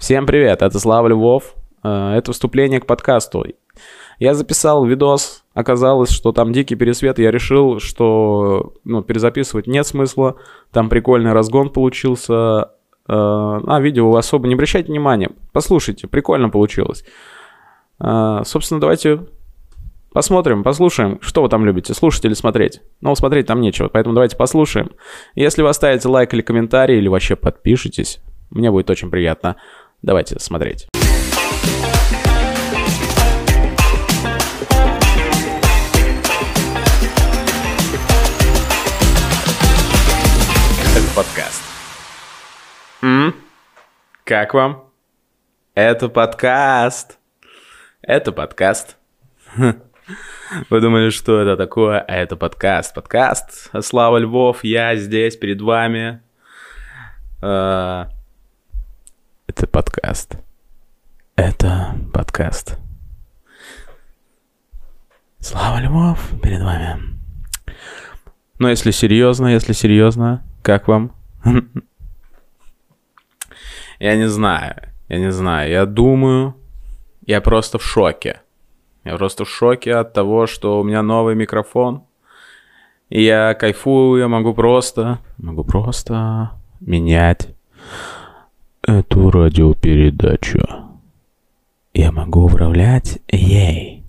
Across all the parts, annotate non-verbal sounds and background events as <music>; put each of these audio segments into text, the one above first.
Всем привет, это Слава Львов. Э, это вступление к подкасту. Я записал видос, оказалось, что там дикий пересвет, я решил, что ну, перезаписывать нет смысла, там прикольный разгон получился, э, а видео особо не обращайте внимания, послушайте, прикольно получилось. Э, собственно, давайте Посмотрим, послушаем, что вы там любите, слушать или смотреть. Но смотреть там нечего, поэтому давайте послушаем. Если вы оставите лайк или комментарий, или вообще подпишитесь, мне будет очень приятно. Давайте смотреть. Это подкаст. М? Как вам? Это подкаст. Это подкаст. Вы думали, что это такое? А это подкаст. Подкаст. Слава Львов, я здесь перед вами. Это подкаст. Это подкаст. Слава Львов перед вами. Но если серьезно, если серьезно, как вам? <laughs> Я не знаю, я не знаю. Я думаю, я просто в шоке. Я просто в шоке от того, что у меня новый микрофон. И я кайфую, я могу просто, могу просто менять эту радиопередачу. Я могу управлять ей.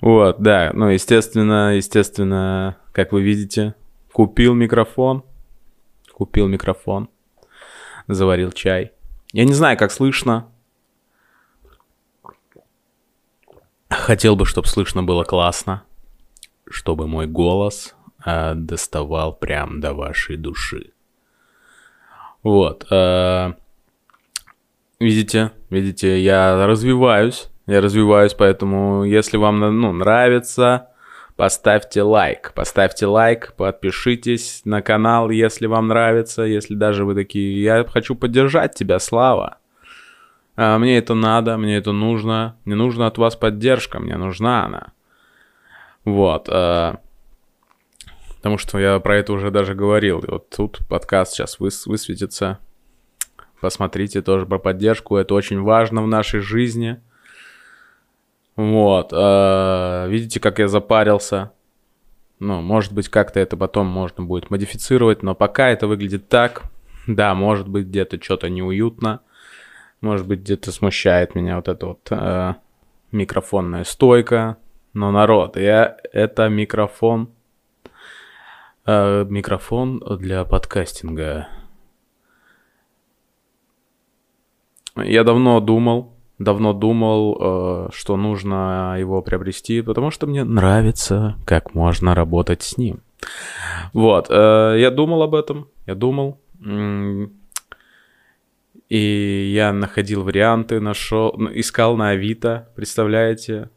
Вот, да, ну, естественно, естественно, как вы видите, купил микрофон, купил микрофон, заварил чай. Я не знаю, как слышно, Хотел бы, чтобы слышно было классно, чтобы мой голос э, доставал прям до вашей души. Вот. Э, видите, видите, я развиваюсь, я развиваюсь, поэтому если вам ну, нравится, поставьте лайк, поставьте лайк, подпишитесь на канал, если вам нравится, если даже вы такие, я хочу поддержать тебя, Слава. А, мне это надо, мне это нужно, мне нужна от вас поддержка, мне нужна она. Вот. А, потому что я про это уже даже говорил. И вот тут подкаст сейчас выс высветится. Посмотрите тоже про поддержку. Это очень важно в нашей жизни. Вот. А, видите, как я запарился. Ну, может быть, как-то это потом можно будет модифицировать, но пока это выглядит так. Да, может быть, где-то что-то неуютно. Может быть, где-то смущает меня вот эта вот э, микрофонная стойка. Но народ, я это микрофон. Э, микрофон для подкастинга. Я давно думал, давно думал, э, что нужно его приобрести, потому что мне нравится, как можно работать с ним. Вот, э, я думал об этом, я думал. И я находил варианты, нашел, искал на Авито, представляете?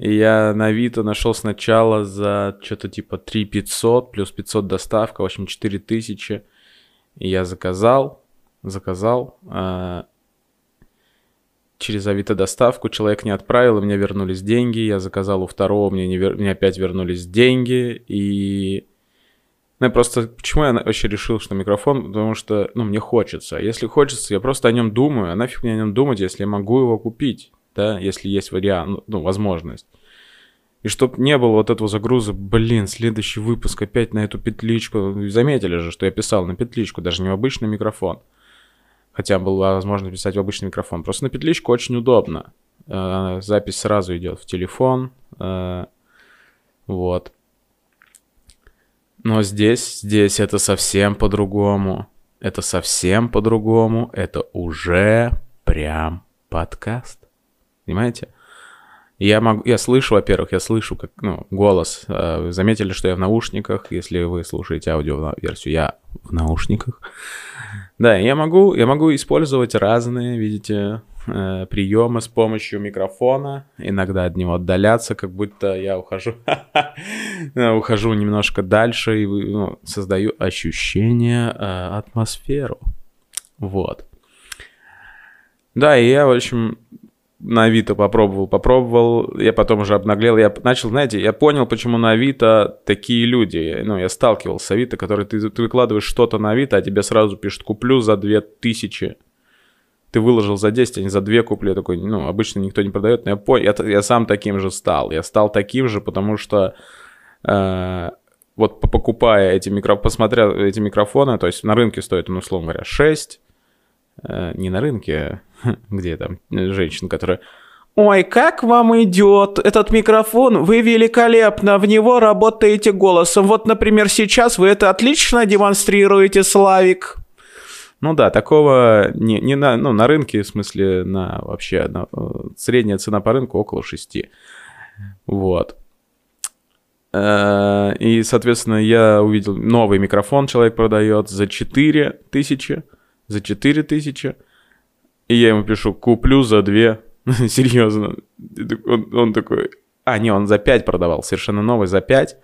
И я на Авито нашел сначала за что-то типа 3 500 плюс 500 доставка, в общем 4 тысячи. И я заказал, заказал э, через Авито доставку, человек не отправил, и мне вернулись деньги. Я заказал у второго, мне, не вер... мне опять вернулись деньги. И ну, я просто... Почему я вообще решил, что микрофон? Потому что, ну, мне хочется. Если хочется, я просто о нем думаю. А нафиг мне о нем думать, если я могу его купить, да, если есть вариант, ну, возможность. И чтоб не было вот этого загруза, блин, следующий выпуск опять на эту петличку. Заметили же, что я писал на петличку, даже не в обычный микрофон. Хотя была возможность писать в обычный микрофон. Просто на петличку очень удобно. Э, запись сразу идет в телефон. Э, вот. Но здесь, здесь это совсем по-другому. Это совсем по-другому. Это уже прям подкаст. Понимаете? Я могу, я слышу, во-первых, я слышу как, ну, голос. Э, вы заметили, что я в наушниках. Если вы слушаете аудиоверсию, я в наушниках. Да, я могу, я могу использовать разные, видите, э, приемы с помощью микрофона. Иногда от него отдаляться, как будто я ухожу, <laughs> ухожу немножко дальше и ну, создаю ощущение, э, атмосферу. Вот. Да, и я, в общем, на Авито попробовал, попробовал, я потом уже обнаглел, я начал, знаете, я понял, почему на Авито такие люди, ну, я сталкивался с Авито, которые ты, ты выкладываешь что-то на Авито, а тебе сразу пишут, куплю за 2000, ты выложил за 10, а не за 2 куплю, я такой, ну, обычно никто не продает, но я понял, я, я сам таким же стал, я стал таким же, потому что э, вот покупая эти микрофоны, посмотря эти микрофоны, то есть на рынке стоит, ну, условно говоря, 6, э, не на рынке, <laughs> где там женщина, которая Ой, как вам идет этот микрофон? Вы великолепно в него работаете голосом. Вот, например, сейчас вы это отлично демонстрируете, Славик. Ну да, такого не, не на, ну, на рынке, в смысле, на вообще, на, э, средняя цена по рынку около 6. Вот. Э, и, соответственно, я увидел новый микрофон человек продает за 4 тысячи. За 4 тысячи. И я ему пишу, куплю за 2. <laughs> Серьезно. Он, он такой... А, не, он за 5 продавал, совершенно новый, за 5.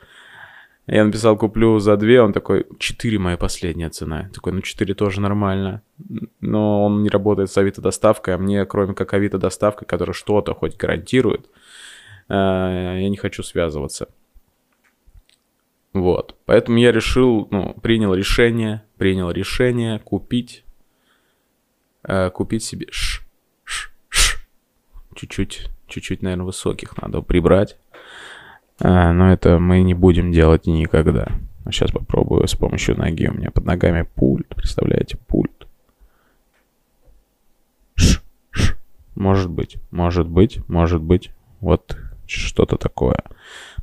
Я написал, куплю за 2, он такой, 4 моя последняя цена. Такой, ну 4 тоже нормально. Но он не работает с Авито доставкой, а мне, кроме как Авито доставкой, которая что-то хоть гарантирует, э, я не хочу связываться. Вот. Поэтому я решил, ну, принял решение, принял решение купить, э, купить себе ш, ш, ш. Чуть-чуть, чуть-чуть, наверное, высоких надо прибрать. Э, но это мы не будем делать никогда. Сейчас попробую с помощью ноги. У меня под ногами пульт. Представляете, пульт. Ш, ш. Может быть, может быть, может быть. Вот что-то такое.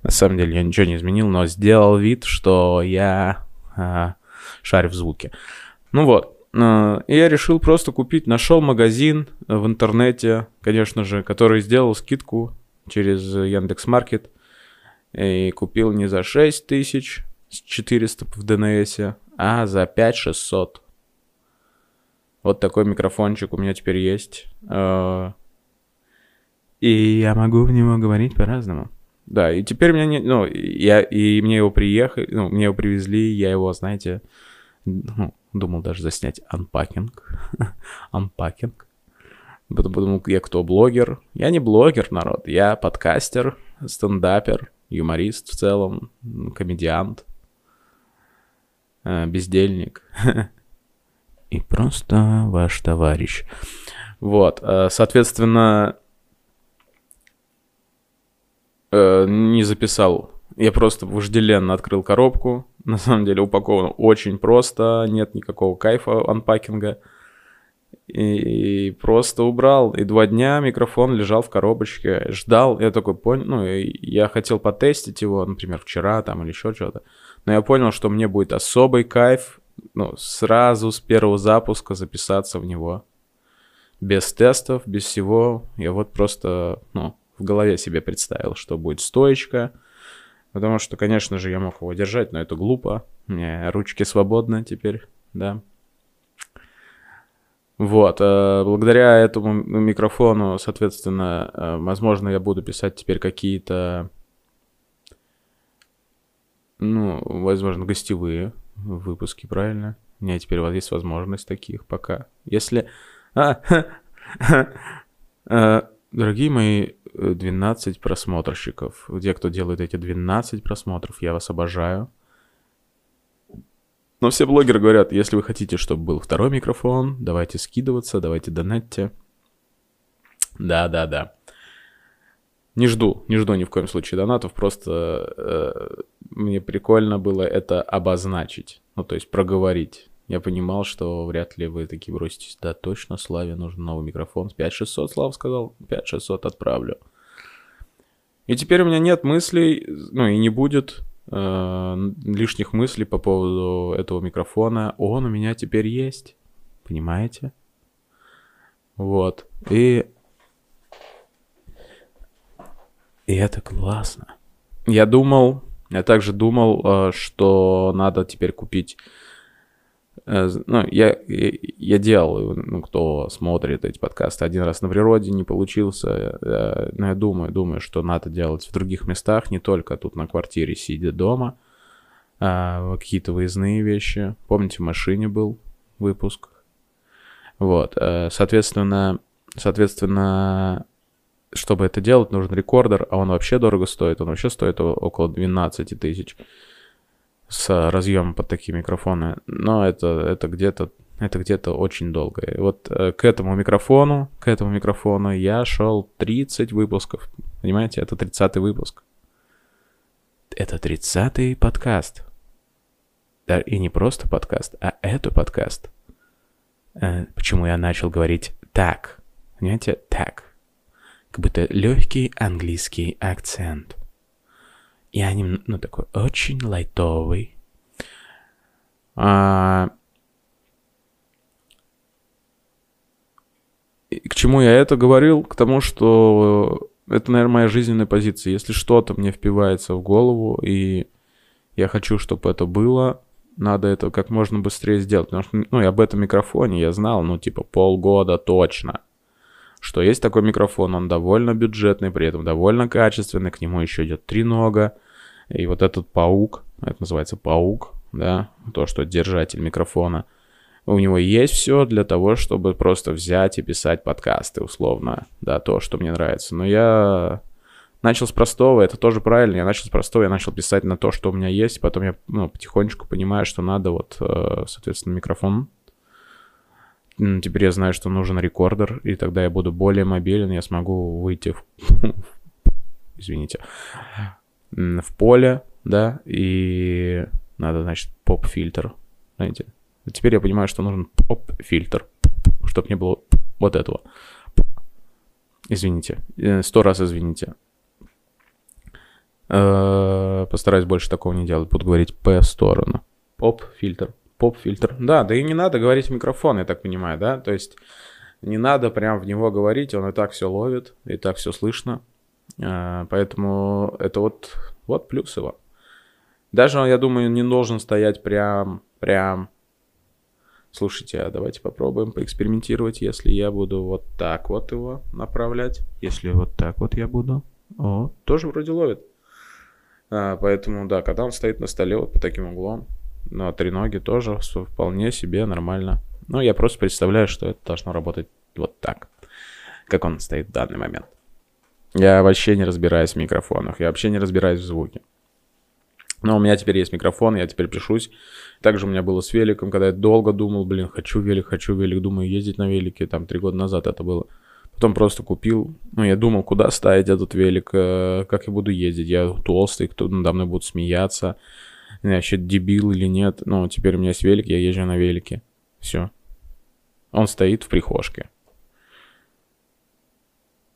На самом деле я ничего не изменил, но сделал вид, что я э, шарю в звуке. Ну вот, э, я решил просто купить, нашел магазин в интернете, конечно же, который сделал скидку через Яндекс Маркет и купил не за 6 тысяч 400 в ДНС, а за 5 600. Вот такой микрофончик у меня теперь есть. Э, и я могу в него говорить по-разному. Да, и теперь меня не... Ну, я, и мне его приехали, ну, мне его привезли, я его, знаете, ну, думал даже заснять анпакинг. <laughs> анпакинг. Потом подумал, я кто, блогер? Я не блогер, народ, я подкастер, стендапер, юморист в целом, комедиант, э, бездельник. <laughs> И просто ваш товарищ. Вот, э, соответственно, э, не записал. Я просто вожделенно открыл коробку. <laughs> На самом деле упаковано очень просто, нет никакого кайфа анпакинга. И, и просто убрал. И два дня микрофон лежал в коробочке, ждал. Я такой понял, ну, я хотел потестить его, например, вчера там или еще что-то. Но я понял, что мне будет особый кайф, ну, сразу с первого запуска записаться в него. Без тестов, без всего. Я вот просто, ну, в голове себе представил, что будет стоечка. Потому что, конечно же, я мог его держать, но это глупо. У меня ручки свободны теперь, да. Вот, э, благодаря этому микрофону, соответственно, э, возможно, я буду писать теперь какие-то, ну, возможно, гостевые выпуски, правильно? У меня теперь вот есть возможность таких пока. Если... А, <laughs> э, дорогие мои 12 просмотрщиков. Те, кто делает эти 12 просмотров, я вас обожаю. Но все блогеры говорят, если вы хотите, чтобы был второй микрофон, давайте скидываться, давайте донатьте. Да-да-да. Не жду, не жду ни в коем случае донатов, просто э, мне прикольно было это обозначить, ну то есть проговорить. Я понимал, что вряд ли вы такие броситесь. Да, точно, Славе нужен новый микрофон. 5600, Слав сказал. 5600 отправлю. И теперь у меня нет мыслей, ну и не будет э, лишних мыслей по поводу этого микрофона. Он у меня теперь есть. Понимаете? Вот. И... И это классно. Я думал, я также думал, э, что надо теперь купить ну, я, я делал, ну, кто смотрит эти подкасты один раз на природе, не получился, э, но я думаю, думаю, что надо делать в других местах, не только тут на квартире, сидя дома, а какие-то выездные вещи. Помните, в машине был выпуск? Вот, э, соответственно, соответственно, чтобы это делать, нужен рекордер, а он вообще дорого стоит. Он вообще стоит около 12 тысяч с разъемом под такие микрофоны. Но это, это где-то это где-то очень долго. И вот э, к этому микрофону, к этому микрофону я шел 30 выпусков. Понимаете, это 30 выпуск. Это 30-й подкаст. Да, и не просто подкаст, а это подкаст. Э, почему я начал говорить так? Понимаете, так. Как будто легкий английский акцент. Я нем, ну, такой очень лайтовый. А, к чему я это говорил? К тому, что это, наверное, моя жизненная позиция. Если что-то мне впивается в голову, и я хочу, чтобы это было, надо это как можно быстрее сделать. Потому что, ну, и об этом микрофоне я знал, ну, типа, полгода точно. Что есть такой микрофон, он довольно бюджетный, при этом довольно качественный, к нему еще идет три нога. И вот этот паук, это называется паук, да, то, что держатель микрофона, у него есть все для того, чтобы просто взять и писать подкасты, условно, да, то, что мне нравится. Но я начал с простого, это тоже правильно, я начал с простого, я начал писать на то, что у меня есть, потом я ну, потихонечку понимаю, что надо вот, э, соответственно, микрофон. Теперь я знаю, что нужен рекордер, и тогда я буду более мобилен, я смогу выйти в... <laughs> Извините. В поле, да, и надо, значит, поп-фильтр, знаете. Теперь я понимаю, что нужен поп-фильтр, чтобы не было вот этого. Извините, э, сто раз извините. Э, постараюсь больше такого не делать. Буду говорить P сторону. Поп-фильтр. Поп-фильтр. Да, да и не надо говорить в микрофон, я так понимаю, да? То есть не надо прям в него говорить, он и так все ловит, и так все слышно. Э, поэтому это вот, вот плюс его. Даже, я думаю, не должен стоять прям, прям Слушайте, а давайте попробуем поэкспериментировать, если я буду вот так вот его направлять. Если вот так вот я буду. О, тоже вроде ловит. А, поэтому, да, когда он стоит на столе вот по таким углом, на три ноги тоже вполне себе нормально. Ну, я просто представляю, что это должно работать вот так, как он стоит в данный момент. Я вообще не разбираюсь в микрофонах, я вообще не разбираюсь в звуке. Но у меня теперь есть микрофон, я теперь пишусь. Также у меня было с великом, когда я долго думал, блин, хочу велик, хочу велик, думаю, ездить на велике, там три года назад это было. Потом просто купил. Ну, я думал, куда ставить этот велик, э, как я буду ездить. Я толстый, кто надо мной будет смеяться. Вообще дебил или нет. Ну, теперь у меня есть велик, я езжу на велике. Все. Он стоит в прихожке.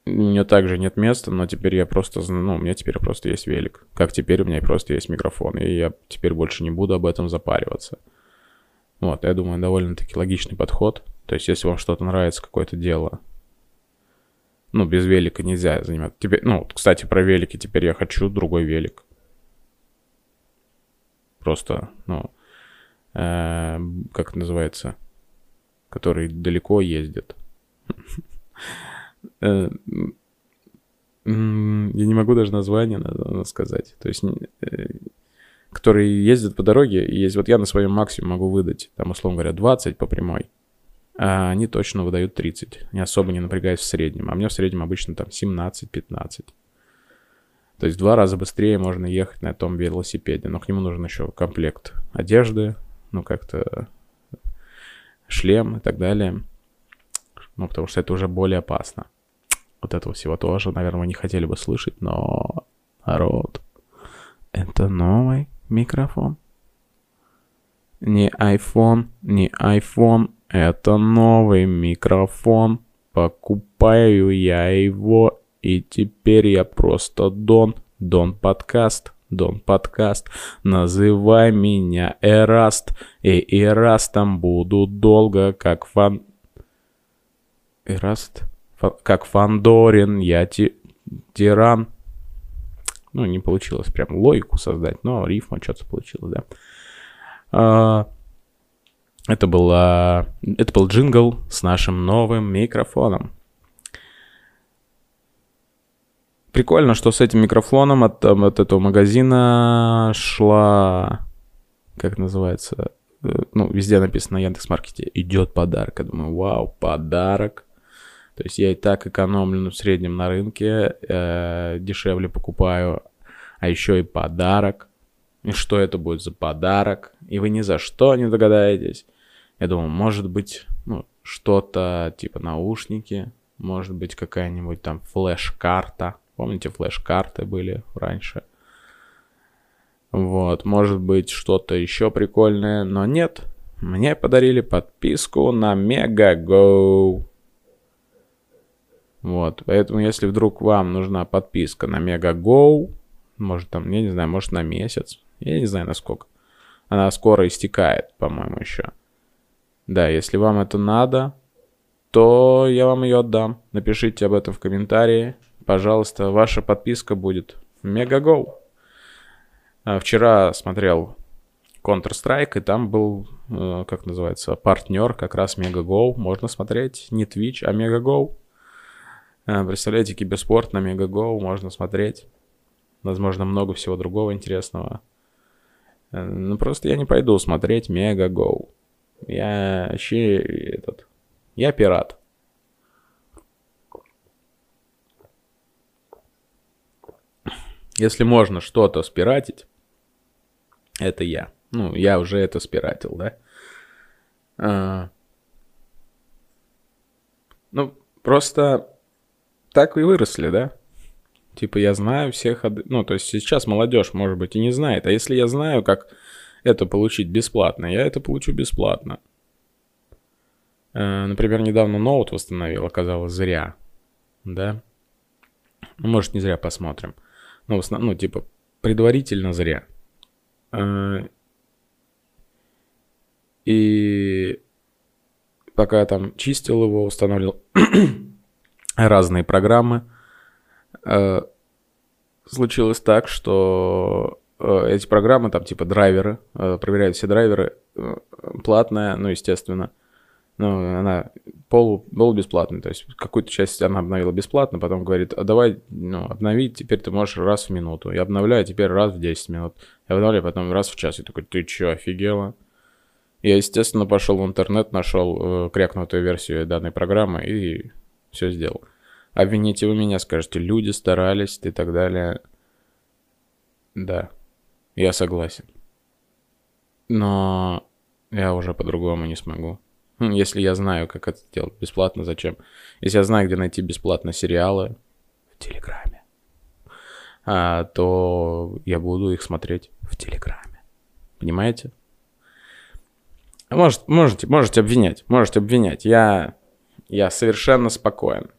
У меня также нет места, но теперь я просто, ну, у меня теперь просто есть велик. Как теперь у меня просто есть микрофон, и я теперь больше не буду об этом запариваться. Вот, я думаю, довольно-таки логичный подход. То есть, если вам что-то нравится, какое-то дело, ну, без велика нельзя заниматься. Теперь, ну, кстати, про велики. Теперь я хочу другой велик. Просто, ну, э, как это называется? Который далеко ездит. Э, я не могу даже название сказать. То есть, э, которые ездят по дороге, есть, вот я на своем максимуме могу выдать, там, условно говоря, 20 по прямой, а они точно выдают 30, не особо не напрягаясь в среднем. А мне в среднем обычно там 17-15. То есть в два раза быстрее можно ехать на том велосипеде, но к нему нужен еще комплект одежды, ну как-то шлем и так далее. Ну, потому что это уже более опасно. Вот этого всего тоже, наверное, вы не хотели бы слышать, но народ, это новый микрофон. Не iPhone, не iPhone, это новый микрофон. Покупаю я его, и теперь я просто Дон, Дон подкаст. Дон подкаст, называй меня Эраст, и Эрастом буду долго, как фан... Эраст? как Фандорин, я ти... тиран. Ну, не получилось прям логику создать, но рифма что-то получилось, да. А, это, была, это был джингл с нашим новым микрофоном. Прикольно, что с этим микрофоном от, от этого магазина шла, как называется, э, ну, везде написано на Яндекс.Маркете, идет подарок. Я думаю, вау, подарок То есть я и так экономлю в среднем на рынке, э, дешевле покупаю, а еще и подарок. И что это будет за подарок? И вы ни за что не догадаетесь. Я думал, может быть, ну, что-то типа наушники, может быть, какая-нибудь там флеш-карта. Помните, флеш-карты были раньше? Вот, может быть, что-то еще прикольное, но нет. Мне подарили подписку на Мегаго. Вот, поэтому если вдруг вам нужна подписка на Мегаго, может там, я не знаю, может на месяц, я не знаю насколько. Она скоро истекает, по-моему, еще. Да, если вам это надо, то я вам ее отдам. Напишите об этом в комментарии. Пожалуйста, ваша подписка будет в Мегаго. А, вчера смотрел Counter-Strike, и там был, э, как называется, партнер как раз Мегаго. Можно смотреть не Twitch, а Мегаго. Представляете, киберспорт на Мегаго можно смотреть. Возможно, много всего другого интересного. Э, ну, просто я не пойду смотреть Мегаго. Я вообще этот... Я пират. Если можно что-то спиратить, это я. Ну, я уже это спиратил, да? А... Ну, просто так и выросли, да? Типа я знаю всех... Ну, то есть сейчас молодежь, может быть, и не знает. А если я знаю, как это получить бесплатно, я это получу бесплатно. Э, например, недавно ноут восстановил, оказалось, зря. Да? Ну, может, не зря посмотрим. Ну, основ... ну типа, предварительно зря. Э, и пока я там чистил его, устанавливал <clears throat> разные программы, э, случилось так, что э, эти программы, там типа драйверы, проверяют все драйверы, платная, ну, естественно, ну, она полу, полу бесплатная, то есть какую-то часть она обновила бесплатно, потом говорит, а давай, ну, обновить, теперь ты можешь раз в минуту. Я обновляю, теперь раз в 10 минут. Я обновляю, потом раз в час. Я такой, ты чё, офигела? Я, естественно, пошел в интернет, нашел э, крякнутую версию данной программы и все сделал обвините вы меня, скажете, люди старались и так далее. Да, я согласен. Но я уже по-другому не смогу. Если я знаю, как это сделать бесплатно, зачем? Если я знаю, где найти бесплатно сериалы в Телеграме, а, то я буду их смотреть в Телеграме. Понимаете? Может, можете, можете обвинять, можете обвинять. Я, я совершенно спокоен.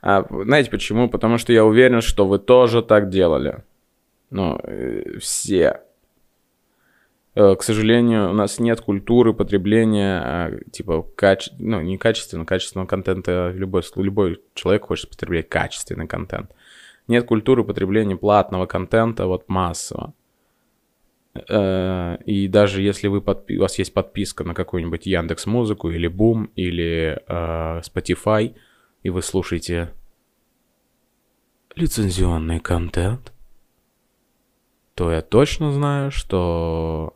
А, знаете почему? Потому что я уверен, что вы тоже так делали. Ну, все. Э, к сожалению, у нас нет культуры потребления, а, типа, каче... ну, не качественного, качественного контента. Любой, любой человек хочет потреблять качественный контент. Нет культуры потребления платного контента, вот массово. Э, и даже если вы подпи... у вас есть подписка на какую-нибудь Яндекс Музыку или Бум или э, Spotify, и вы слушаете лицензионный контент, то я точно знаю, что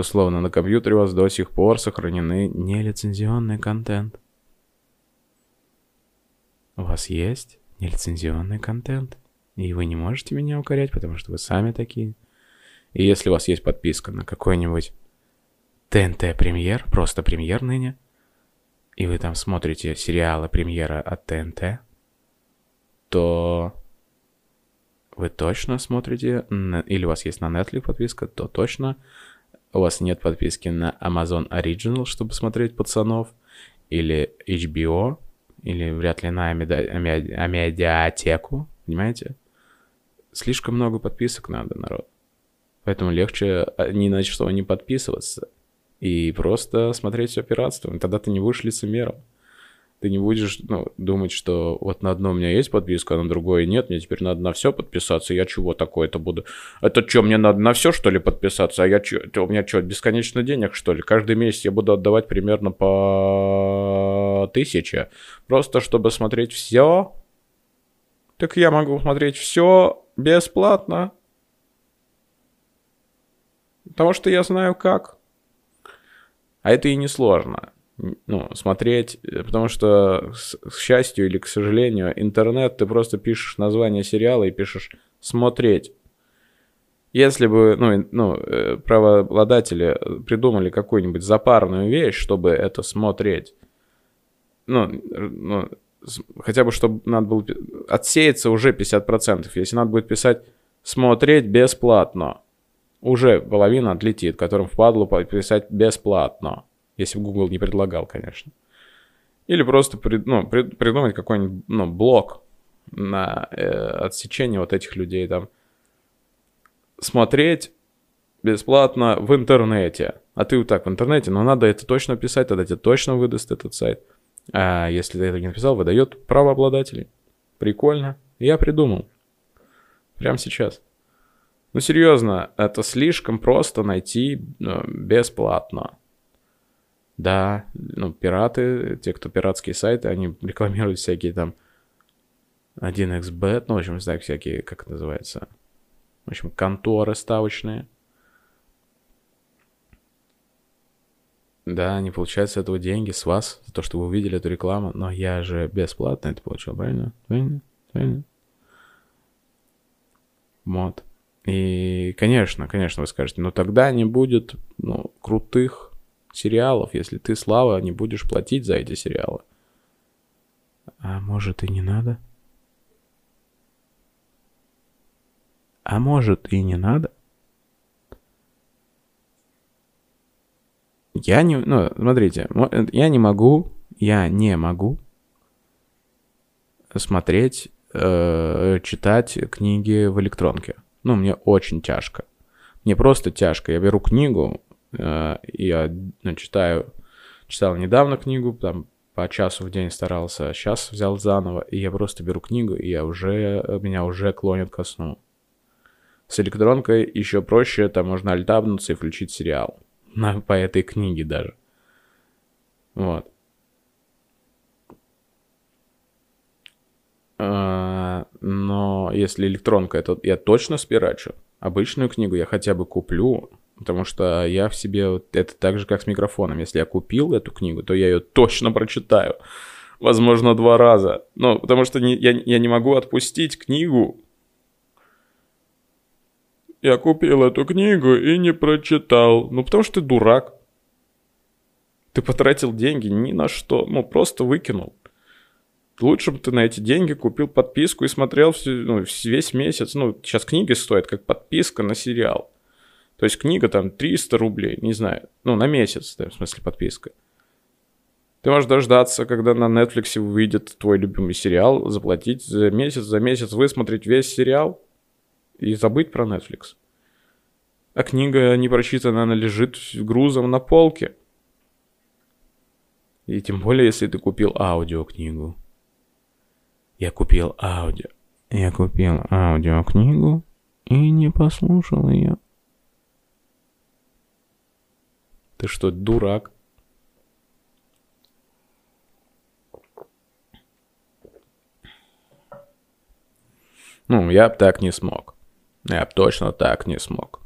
условно на компьютере у вас до сих пор сохранены нелицензионный контент. У вас есть нелицензионный контент, и вы не можете меня укорять, потому что вы сами такие. И если у вас есть подписка на какой-нибудь ТНТ премьер, просто премьер ныне, и вы там смотрите сериалы премьера от ТНТ, то вы точно смотрите, или у вас есть на Netflix подписка, то точно у вас нет подписки на Amazon Original, чтобы смотреть пацанов, или HBO, или вряд ли на Амедиатеку, понимаете? Слишком много подписок надо, народ. Поэтому легче а, ни на что не подписываться и просто смотреть все пиратством. Тогда ты не будешь лицемером. Ты не будешь ну, думать, что вот на одно у меня есть подписка, а на другое нет, мне теперь надо на все подписаться, я чего такое-то буду? Это что, мне надо на все, что ли, подписаться? А я что, у меня что, бесконечно денег, что ли? Каждый месяц я буду отдавать примерно по тысяче, просто чтобы смотреть все? Так я могу смотреть все бесплатно. Потому что я знаю как. А это и не сложно. Ну, смотреть, э, потому что, к счастью или к сожалению, интернет, ты просто пишешь название сериала и пишешь «смотреть». Если бы, ну, ну, э, правообладатели придумали какую-нибудь запарную вещь, чтобы это смотреть, ну, ну хотя бы, чтобы надо было отсеяться уже 50%. Если надо будет писать «смотреть бесплатно», уже половина отлетит, которым впадло писать «бесплатно». Если бы Google не предлагал, конечно. Или просто прид, ну, прид, придумать какой-нибудь ну, блок на э, отсечение вот этих людей там. Смотреть бесплатно в интернете. А ты вот так в интернете, но надо это точно писать, тогда тебе точно выдаст этот сайт. А если ты это не написал, выдает правообладателей. Прикольно. Я придумал. Прямо сейчас. Ну серьезно, это слишком просто найти ну, бесплатно. Да, ну, пираты, те, кто пиратские сайты, они рекламируют всякие там 1xbet, ну, в общем, не знаю, всякие, как это называется, в общем, конторы ставочные. Да, они получают с этого деньги, с вас, за то, что вы увидели эту рекламу, но я же бесплатно это получил, правильно? Правильно? Правильно? Вот. И, конечно, конечно, вы скажете, но тогда не будет, ну, крутых сериалов, если ты, Слава, не будешь платить за эти сериалы. А может и не надо? А может и не надо? Я не... Ну, смотрите, я не могу, я не могу смотреть, э, читать книги в электронке. Ну, мне очень тяжко. Мне просто тяжко. Я беру книгу, я ну, читаю, читал недавно книгу, там по часу в день старался, сейчас взял заново, и я просто беру книгу, и я уже, меня уже клонит ко сну. С электронкой еще проще, там можно альтабнуться и включить сериал. На, по этой книге даже. Вот. А, но если электронка, это я точно спирачу. Обычную книгу я хотя бы куплю, Потому что я в себе... Вот, это так же, как с микрофоном. Если я купил эту книгу, то я ее точно прочитаю. Возможно, два раза. Ну, потому что не, я, я не могу отпустить книгу. Я купил эту книгу и не прочитал. Ну, потому что ты дурак. Ты потратил деньги ни на что. Ну, просто выкинул. Лучше бы ты на эти деньги купил подписку и смотрел всю, ну, весь месяц. Ну, сейчас книги стоят как подписка на сериал. То есть книга там 300 рублей, не знаю, ну, на месяц, да, в смысле подписка. Ты можешь дождаться, когда на Netflix выйдет твой любимый сериал, заплатить за месяц, за месяц высмотреть весь сериал и забыть про Netflix. А книга не прочитана, она лежит грузом на полке. И тем более, если ты купил аудиокнигу. Я купил аудио. Я купил аудиокнигу и не послушал ее. Ты что, дурак? Ну, я бы так не смог. Я бы точно так не смог.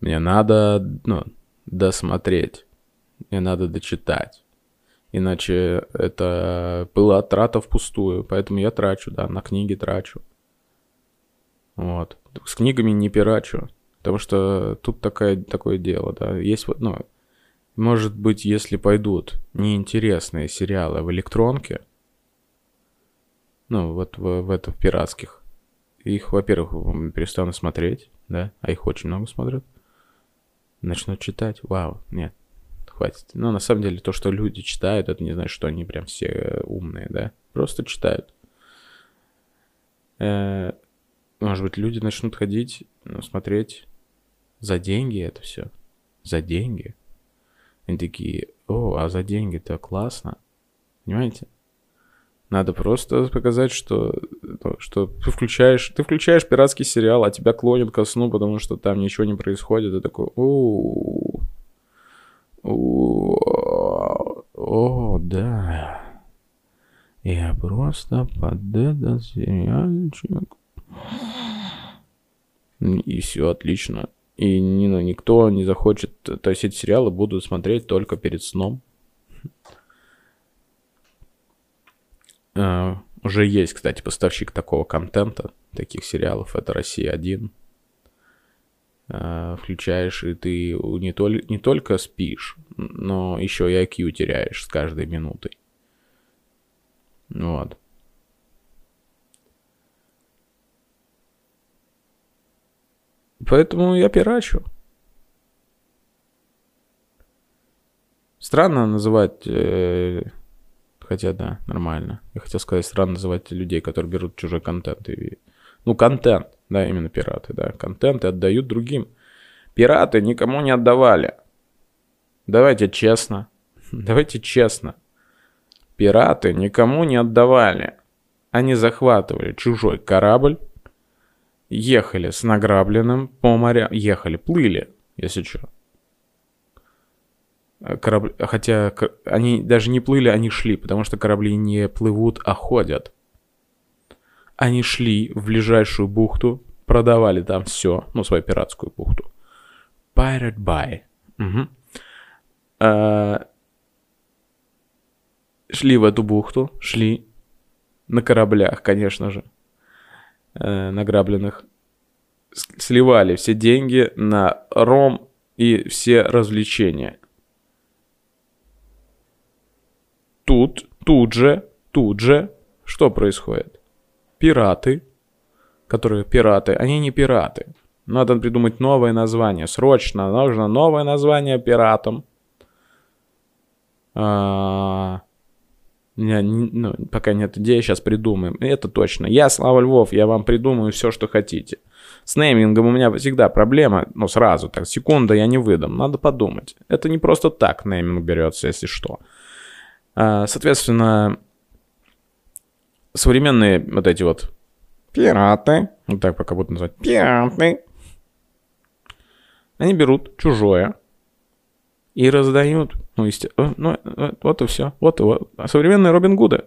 Мне надо, ну, досмотреть. Мне надо дочитать. Иначе это была трата впустую. Поэтому я трачу, да, на книги трачу. Вот. С книгами не пирачу. Потому что тут такое, такое дело, да. Есть вот, ну, может быть, если пойдут неинтересные сериалы в электронке, ну, вот в, в это, в пиратских, их, во-первых, перестану смотреть, да, а их очень много смотрят. Начнут читать, вау, нет, хватит. Но на самом деле то, что люди читают, это не значит, что они прям все умные, да, просто читают. Э, может быть, люди начнут ходить, ну, смотреть за деньги это все. За деньги. Они такие, о, а за деньги-то классно. Понимаете? Надо просто показать, что, ну, что ты включаешь, ты включаешь пиратский сериал, а тебя клонит ко сну, потому что там ничего не происходит. Ты такой, о, о, о, да. Я просто под этот сериальчик. И все отлично и ну, никто не захочет то, есть эти сериалы буду смотреть только перед сном. Uh, уже есть, кстати, поставщик такого контента, таких сериалов. Это Россия 1. Uh, включаешь, и ты не, тол- не только спишь, но еще и IQ теряешь с каждой минутой. Вот. Поэтому я пирачу. Странно называть... Э, хотя, да, нормально. Я хотел сказать, странно называть людей, которые берут чужой контент. И, ну, контент, да, именно пираты, да. Контент и отдают другим. Пираты никому не отдавали. Давайте честно. <laughs> Давайте честно. Пираты никому не отдавали. Они захватывали чужой корабль, ехали с награбленным по морям, ехали, плыли, если что. Корабли, хотя они даже не плыли, они шли, потому что корабли не плывут, а ходят. Они шли в ближайшую бухту, продавали там все, ну, свою пиратскую бухту. Pirate Buy. Угу. А, шли в эту бухту, шли на кораблях, конечно же, э, награбленных, сливали все деньги на ром и все развлечения. Тут, тут же, тут же, что происходит? Пираты, которые пираты, они не пираты. Надо придумать новое название. Срочно нужно новое название пиратам. А, ну, пока нет идеи, сейчас придумаем. Это точно. Я Слава Львов, я вам придумаю все, что хотите. С неймингом у меня всегда проблема, ну, сразу, так, секунда я не выдам, надо подумать. Это не просто так нейминг берется, если что. А, соответственно, современные вот эти вот пираты, вот так пока будут называть, пираты, они берут чужое, и раздают. Ну, естественно, ну, э, вот и все. Вот и вот. А современные Робин Гуды.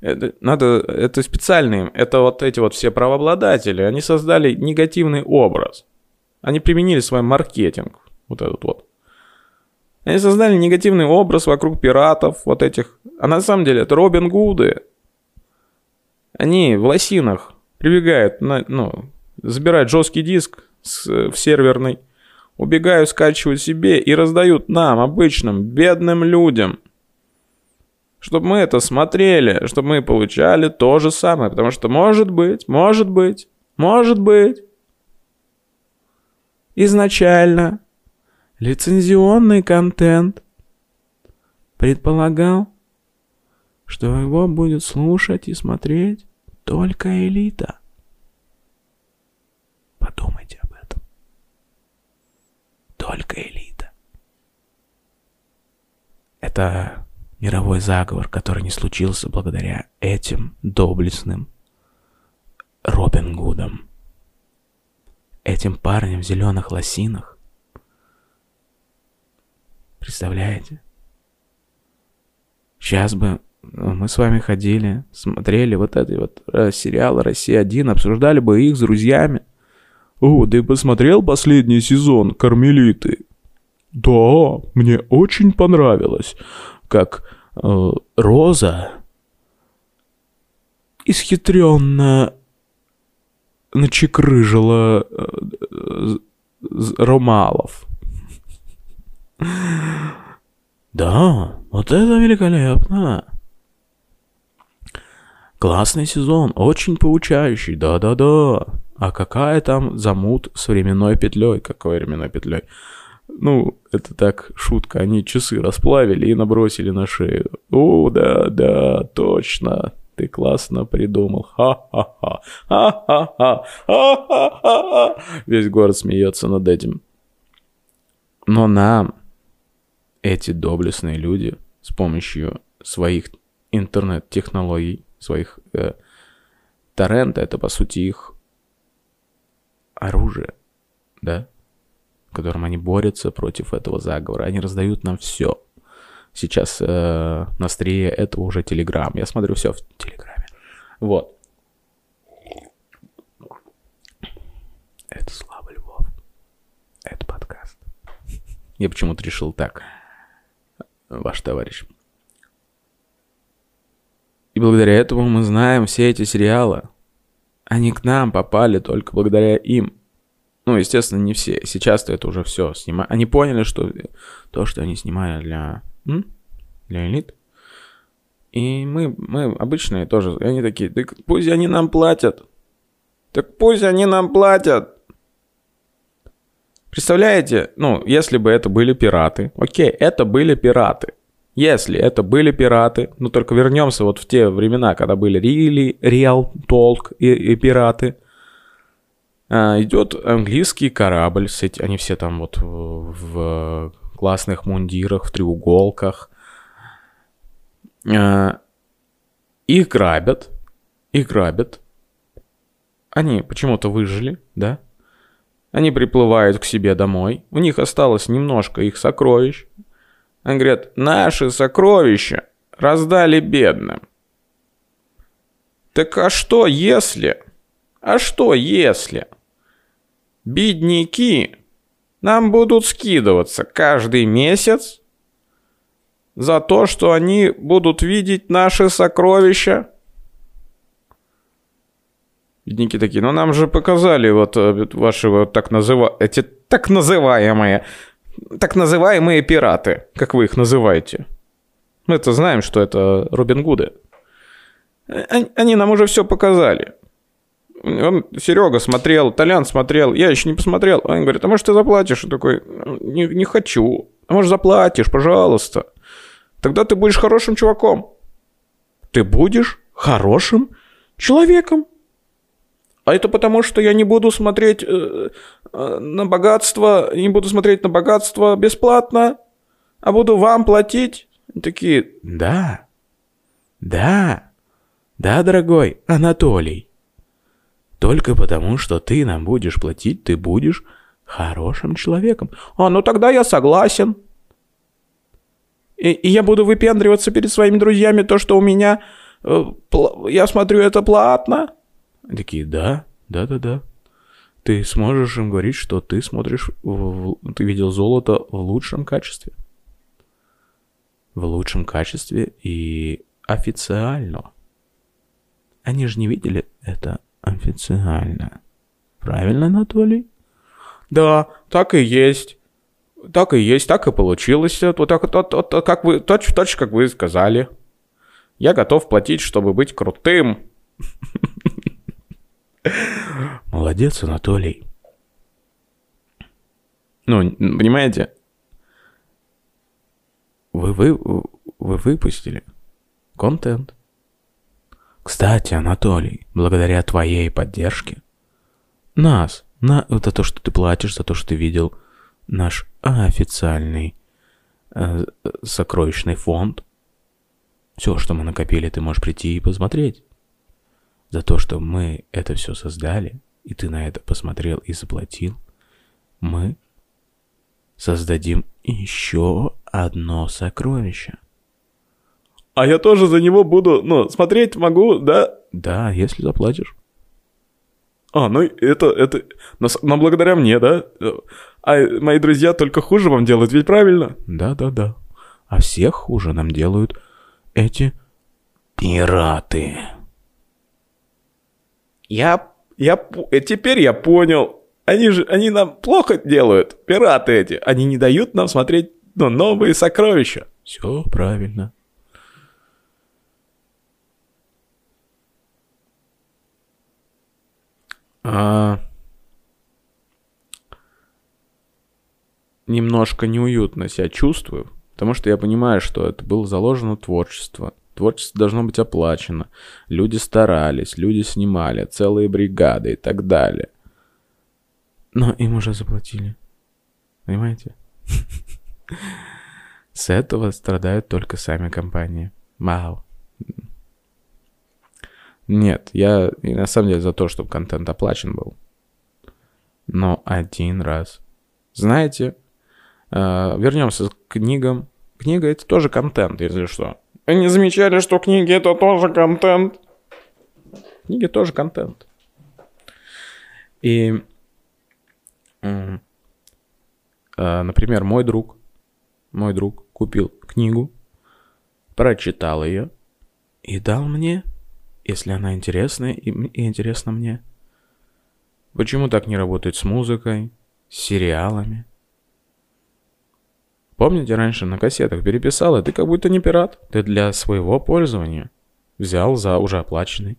Это, надо, это специальные, это вот эти вот все правообладатели, они создали негативный образ. Они применили свой маркетинг, вот этот вот. Они создали негативный образ вокруг пиратов, вот этих. А на самом деле это Робин Гуды. Они в лосинах прибегают, на, ну, забирают жесткий диск с, в серверный, убегают, скачивают себе и раздают нам, обычным, бедным людям. Чтобы мы это смотрели, чтобы мы получали то же самое. Потому что может быть, может быть, может быть, изначально лицензионный контент предполагал, что его будет слушать и смотреть только элита. Подумайте только элита. Это мировой заговор, который не случился благодаря этим доблестным Робин Гудам. Этим парням в зеленых лосинах. Представляете? Сейчас бы ну, мы с вами ходили, смотрели вот эти вот э, сериалы «Россия-1», обсуждали бы их с друзьями. «О, ты посмотрел последний сезон «Кармелиты»?» «Да, мне очень понравилось, как э, Роза исхитренно начекрыжила э, э, Ромалов». Да, вот это великолепно. Классный сезон, очень поучающий, да-да-да. А какая там замут с временной петлей? Какой временной петлей? Ну, это так, шутка. Они часы расплавили и набросили на шею. О, да, да, точно. Ты классно придумал. Ха-ха-ха. Ха-ха-ха. Ха-ха-ха. Весь город смеется над этим. Но нам, эти доблестные люди, с помощью своих интернет-технологий, своих э, торрента, это по сути их оружие, да, которым они борются против этого заговора. Они раздают нам все. Сейчас э, на этого уже Телеграм. Я смотрю все в Телеграме. Вот. Это Слава Львов. Это подкаст. Я почему-то решил так. Ваш товарищ. И благодаря этому мы знаем все эти сериалы. Они к нам попали только благодаря им. Ну, естественно, не все. Сейчас-то это уже все снимают. Они поняли, что то, что они снимали для, для элит, и мы, мы обычные тоже. И они такие, так пусть они нам платят. Так пусть они нам платят. Представляете, ну, если бы это были пираты. Окей, это были пираты. Если это были пираты, ну только вернемся вот в те времена, когда были Рили, Реал, Толк и, и пираты. А, идет английский корабль, с эти, они все там вот в, в классных мундирах, в треуголках. А, их грабят, их грабят. Они почему-то выжили, да? Они приплывают к себе домой, у них осталось немножко их сокровищ. Они говорят, наши сокровища раздали бедным. Так а что если? А что если? Бедняки нам будут скидываться каждый месяц за то, что они будут видеть наши сокровища. Бедняки такие, ну нам же показали вот э, ваши вот так называ... эти так называемые, так называемые пираты, как вы их называете. Мы-то знаем, что это Робин Гуды. Они нам уже все показали. Он, Серега смотрел, Толян смотрел, я еще не посмотрел. Он говорит, а может ты заплатишь? Я такой, не, не хочу. А может заплатишь, пожалуйста. Тогда ты будешь хорошим чуваком. Ты будешь хорошим человеком. А это потому, что я не буду смотреть э, э, на богатство, не буду смотреть на богатство бесплатно, а буду вам платить. И такие, да, да, да, дорогой Анатолий. Только потому, что ты нам будешь платить, ты будешь хорошим человеком. А, ну тогда я согласен. И, и я буду выпендриваться перед своими друзьями то, что у меня, э, я смотрю, это платно. Такие, да, да, да, да. Ты сможешь им говорить, что ты смотришь, в, ты видел золото в лучшем качестве. В лучшем качестве и официально. Они же не видели это официально. Правильно, Анатолий? Да, так и есть. Так и есть, так и получилось. Вот так, вот, вот, вот как вы, точно, точно как вы сказали. Я готов платить, чтобы быть крутым. <laughs> Молодец, Анатолий. Ну, понимаете? Вы, вы, вы выпустили контент. Кстати, Анатолий, благодаря твоей поддержке, нас, на, за то, что ты платишь, за то, что ты видел наш официальный э, сокровищный фонд. Все, что мы накопили, ты можешь прийти и посмотреть. За то, что мы это все создали, и ты на это посмотрел и заплатил, мы создадим еще одно сокровище. А я тоже за него буду, ну, смотреть могу, да? Да, если заплатишь. А, ну это, это, но, но благодаря мне, да? А мои друзья только хуже вам делают, ведь правильно? Да, да, да. А всех хуже нам делают эти пираты. Я, я, э, теперь я понял. Они же, они нам плохо делают, пираты эти. Они не дают нам смотреть ну, новые сокровища. Все правильно. А... Немножко неуютно себя чувствую, потому что я понимаю, что это было заложено творчество. Творчество должно быть оплачено. Люди старались, люди снимали, целые бригады и так далее. Но им уже заплатили. Понимаете? С этого страдают только сами компании. Вау. Нет, я на самом деле за то, чтобы контент оплачен был. Но один раз. Знаете, э, вернемся к книгам. Книга это тоже контент, если что. Не замечали, что книги это тоже контент? Книги тоже контент. И э, например, мой друг, мой друг купил книгу, прочитал ее и дал мне, если она интересная и, и интересна мне. Почему так не работает с музыкой, с сериалами? Помните, раньше на кассетах переписал, и ты как будто не пират. Ты для своего пользования взял за уже оплаченный.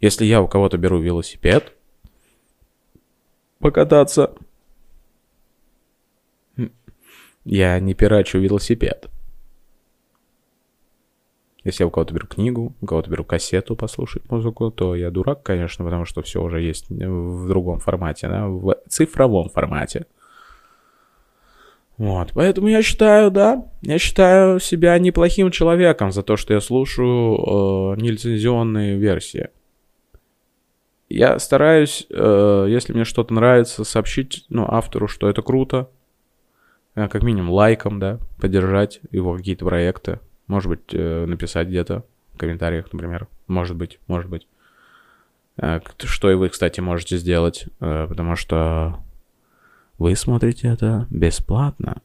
Если я у кого-то беру велосипед, покататься, я не пирачу велосипед. Если я у кого-то беру книгу, у кого-то беру кассету послушать музыку, то я дурак, конечно, потому что все уже есть в другом формате, да, в цифровом формате. Вот, поэтому я считаю, да, я считаю себя неплохим человеком за то, что я слушаю э, нелицензионные версии. Я стараюсь, э, если мне что-то нравится, сообщить, ну, автору, что это круто, э, как минимум лайком, да, поддержать его какие-то проекты, может быть, э, написать где-то в комментариях, например. Может быть, может быть. Э, что и вы, кстати, можете сделать, э, потому что вы смотрите это бесплатно.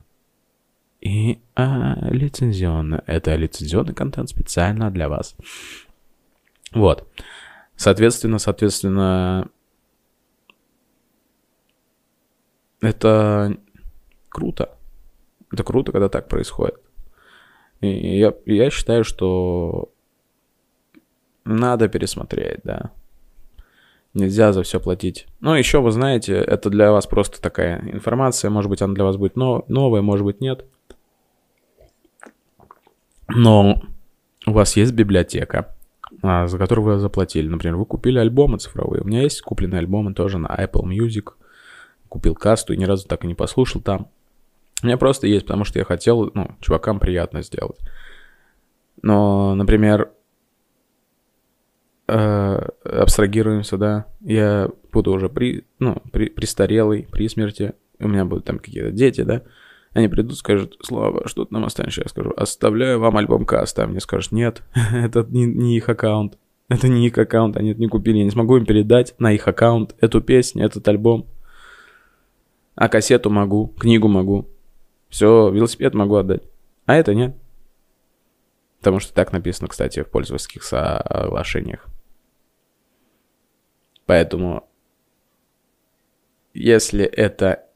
И а, лицензионно. Это лицензионный контент специально для вас. Вот. Соответственно, соответственно, это круто. Это круто, когда так происходит. И я, я считаю, что надо пересмотреть, да. Нельзя за все платить. Ну, еще вы знаете, это для вас просто такая информация. Может быть, она для вас будет но, новая, может быть, нет. Но у вас есть библиотека, а, за которую вы заплатили. Например, вы купили альбомы цифровые. У меня есть купленные альбомы тоже на Apple Music. Купил касту и ни разу так и не послушал там. У меня просто есть, потому что я хотел, ну, чувакам приятно сделать. Но, например, абстрагируемся, да, я буду уже при, ну, при, престарелый, при смерти, у меня будут там какие-то дети, да, они придут, скажут, Слава, что ты нам останешь? Я скажу, оставляю вам альбом каста. Мне скажут, нет, <laughs> это не, не их аккаунт. Это не их аккаунт, они это не купили. Я не смогу им передать на их аккаунт эту песню, этот альбом. А кассету могу, книгу могу. Все, велосипед могу отдать. А это нет. Потому что так написано, кстати, в пользовательских соглашениях. Поэтому, если это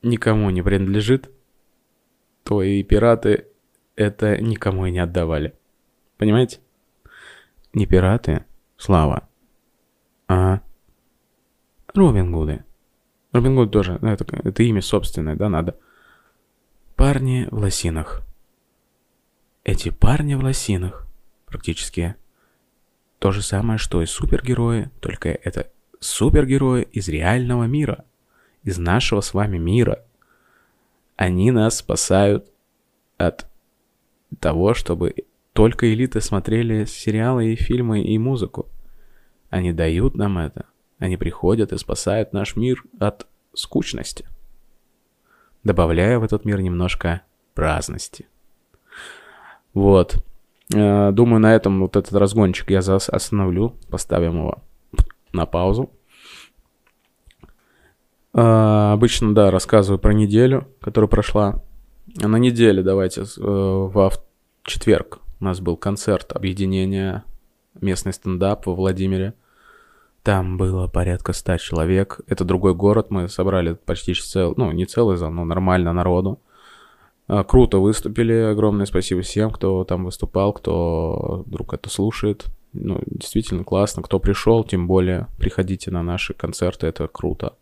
никому не принадлежит, то и пираты это никому и не отдавали. Понимаете? Не пираты, слава, а Робин Гуды. Робин Гуд тоже, ну, это, это имя собственное, да, надо. Парни в лосинах. Эти парни в лосинах практически то же самое, что и супергерои, только это супергерои из реального мира, из нашего с вами мира. Они нас спасают от того, чтобы только элиты смотрели сериалы и фильмы и музыку. Они дают нам это. Они приходят и спасают наш мир от скучности добавляя в этот мир немножко праздности. Вот. Э, думаю, на этом вот этот разгончик я остановлю, поставим его на паузу. Э, обычно, да, рассказываю про неделю, которая прошла. На неделе, давайте, э, в четверг у нас был концерт объединения местный стендап во Владимире. Там было порядка ста человек. Это другой город, мы собрали почти цел, ну, не целый зал, но нормально народу. А, круто выступили, огромное спасибо всем, кто там выступал, кто вдруг это слушает. Ну, действительно классно. Кто пришел, тем более приходите на наши концерты, это круто.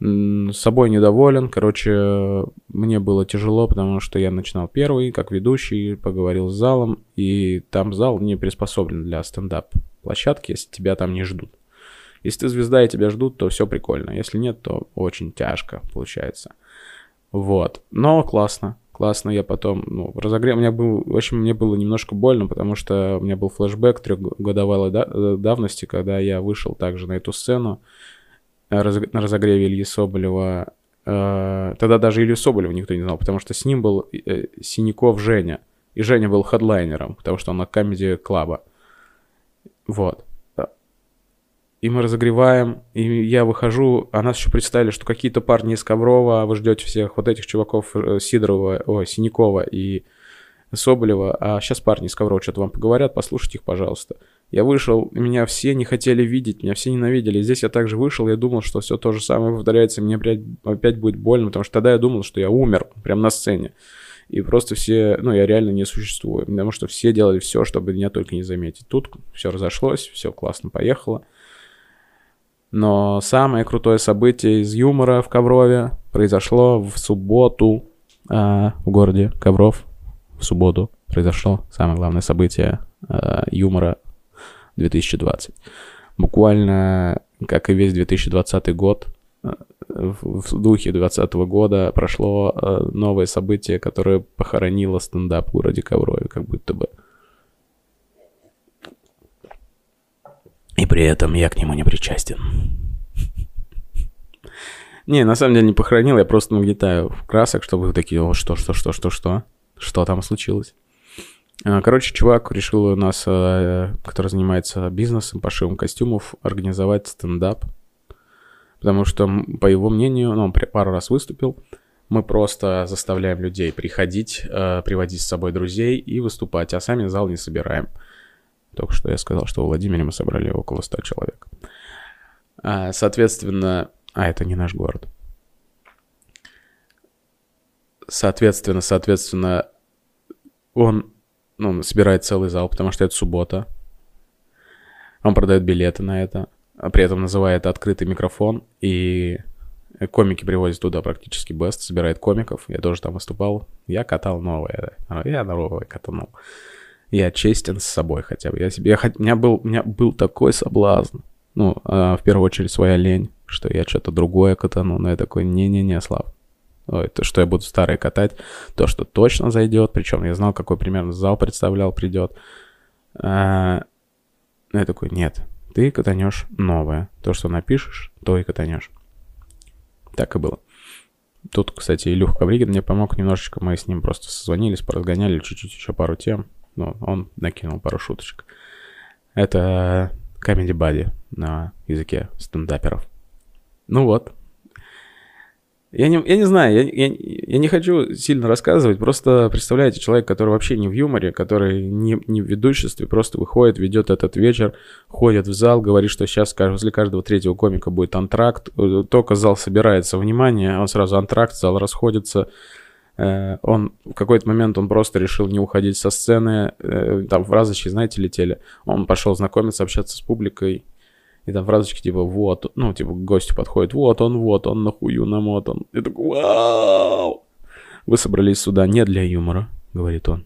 С собой недоволен, короче, мне было тяжело, потому что я начинал первый, как ведущий, поговорил с залом, и там зал не приспособлен для стендап площадки, если тебя там не ждут. Если ты звезда и тебя ждут, то все прикольно. Если нет, то очень тяжко получается. Вот. Но классно. Классно. Я потом, ну, разогрел. У меня был, в общем, мне было немножко больно, потому что у меня был флешбэк трехгодовалой да- давности, когда я вышел также на эту сцену э, на разогреве Ильи Соболева. Э, тогда даже Илью Соболева никто не знал, потому что с ним был э, Синяков Женя. И Женя был хедлайнером, потому что он на Comedy Club. Вот. И мы разогреваем, и я выхожу, а нас еще представили, что какие-то парни из Коврова, а вы ждете всех вот этих чуваков э, Сидорова, ой, Синякова и Соболева, а сейчас парни из Коврова что-то вам поговорят, послушайте их, пожалуйста. Я вышел, меня все не хотели видеть, меня все ненавидели. Здесь я также вышел, я думал, что все то же самое повторяется, мне опять будет больно, потому что тогда я думал, что я умер прямо на сцене. И просто все, ну, я реально не существую, потому что все делали все, чтобы меня только не заметить. Тут все разошлось, все классно поехало. Но самое крутое событие из юмора в Коврове произошло в субботу э, в городе Ковров. В субботу произошло самое главное событие э, юмора 2020. Буквально, как и весь 2020 год, э, в духе 2020 года прошло новое событие, которое похоронило стендап в городе Коврове, как будто бы. И при этом я к нему не причастен. Не, на самом деле не похоронил, я просто нагнетаю в красок, чтобы вы такие, о, что, что, что, что, что, что там случилось. А, короче, чувак решил у нас, э, который занимается бизнесом, пошивом костюмов, организовать стендап. Потому что, по его мнению, ну, он пару раз выступил, мы просто заставляем людей приходить, э, приводить с собой друзей и выступать, а сами зал не собираем. Только что я сказал, что в Владимире мы собрали около 100 человек. А, соответственно, а это не наш город. Соответственно, соответственно, он ну, собирает целый зал, потому что это суббота. Он продает билеты на это, а при этом называет открытый микрофон, и комики привозят туда практически бест, собирает комиков. Я тоже там выступал. Я катал новое. Я новое катанул. Я честен с собой хотя бы. Я себе, я, у, меня был, у меня был такой соблазн. Ну, э, в первую очередь своя лень, что я что-то другое катану. Но я такой, не-не-не, Слав, Ой, то, что я буду старое катать, то, что точно зайдет, причем я знал, какой примерно зал представлял, придет. А, я такой, нет, ты катанешь новое. То, что напишешь, то и катанешь. Так и было. Тут, кстати, Илюх Ковригин мне помог немножечко, мы с ним просто созвонились, поразгоняли чуть-чуть еще пару тем. Ну, он накинул пару шуточек. Это Comedy Buddy на языке стендаперов. Ну вот, я не, я не знаю, я, я, я не хочу сильно рассказывать, просто представляете, человек, который вообще не в юморе, который не, не в ведуществе, просто выходит, ведет этот вечер, ходит в зал, говорит, что сейчас возле каждого третьего комика будет антракт, э, только зал собирается, внимание, он сразу антракт, зал расходится, он в какой-то момент он просто решил не уходить со сцены, э, там фразочки, знаете, летели, он пошел знакомиться, общаться с публикой, и там фразочки типа «вот», ну, типа к гостю подходит «вот он, вот он, нахую намотан». И такой «вау!» Вы собрались сюда не для юмора, говорит он,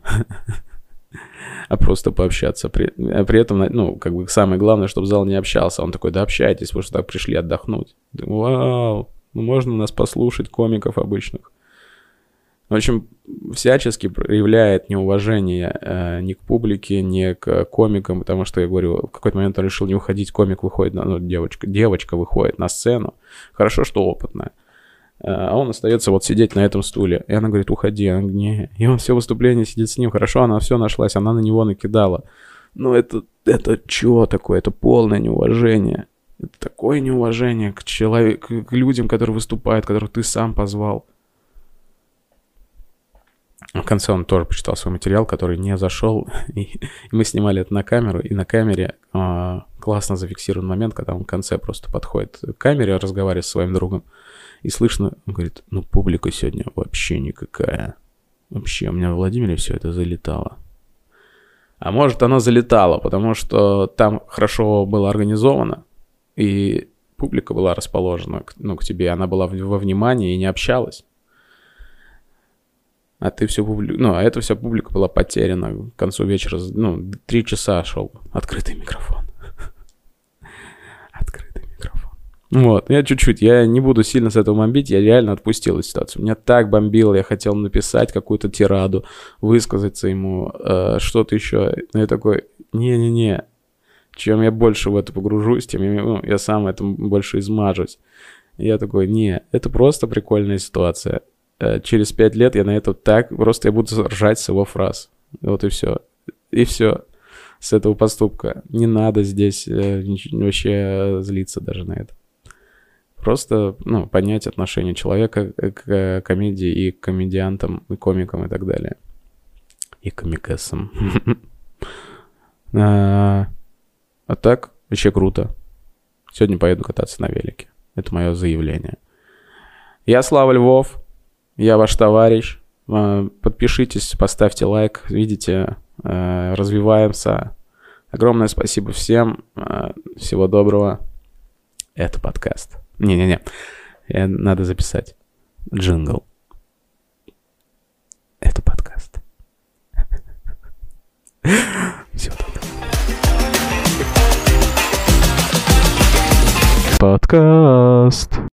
<laughs> а просто пообщаться. При, а при этом, ну, как бы самое главное, чтобы зал не общался. Он такой, да общайтесь, потому что так пришли отдохнуть. Вау, ну можно нас послушать, комиков обычных. В общем, всячески проявляет неуважение э, ни к публике, ни к комикам, потому что, я говорю, в какой-то момент он решил не уходить, комик выходит, на, ну, девочка, девочка выходит на сцену, хорошо, что опытная, э, а он остается вот сидеть на этом стуле, и она говорит, уходи, она не, и он все выступление сидит с ним, хорошо, она все нашлась, она на него накидала, ну это, это что такое, это полное неуважение, это такое неуважение к человеку, к людям, которые выступают, которых ты сам позвал, в конце он тоже почитал свой материал, который не зашел, <laughs> и, мы снимали это на камеру, и на камере э, классно зафиксирован момент, когда он в конце просто подходит к камере, разговаривает со своим другом, и слышно, он говорит, ну публика сегодня вообще никакая. Вообще, у меня в Владимире все это залетало. А может, оно залетало, потому что там хорошо было организовано, и публика была расположена ну, к тебе, она была во внимании и не общалась а ты все публи... ну, а эта вся публика была потеряна к концу вечера, ну, три часа шел открытый микрофон. Открытый микрофон. Вот, я чуть-чуть, я не буду сильно с этого бомбить, я реально отпустил эту ситуацию. Меня так бомбило, я хотел написать какую-то тираду, высказаться ему, э, что-то еще. Но я такой, не-не-не, чем я больше в это погружусь, тем я, ну, я сам этому больше измажусь. я такой, не, это просто прикольная ситуация. Э, через пять лет я на это так, просто я буду ржать с его фраз. Вот и все. И все. с этого поступка. Не надо здесь э, вообще злиться даже на это. Просто, ну, понять отношение человека к комедии и к комедиантам, и комикам и так далее. И комикессам. <laughs> А, а так, вообще круто. Сегодня поеду кататься на велике. Это мое заявление. Я Слава Львов. Я ваш товарищ. А, подпишитесь, поставьте лайк. Видите, а, развиваемся. Огромное спасибо всем. Всего доброго. Это подкаст. Не-не-не. Надо записать. Джингл. Это подкаст. <laughs> Всего доброго. Подкаст.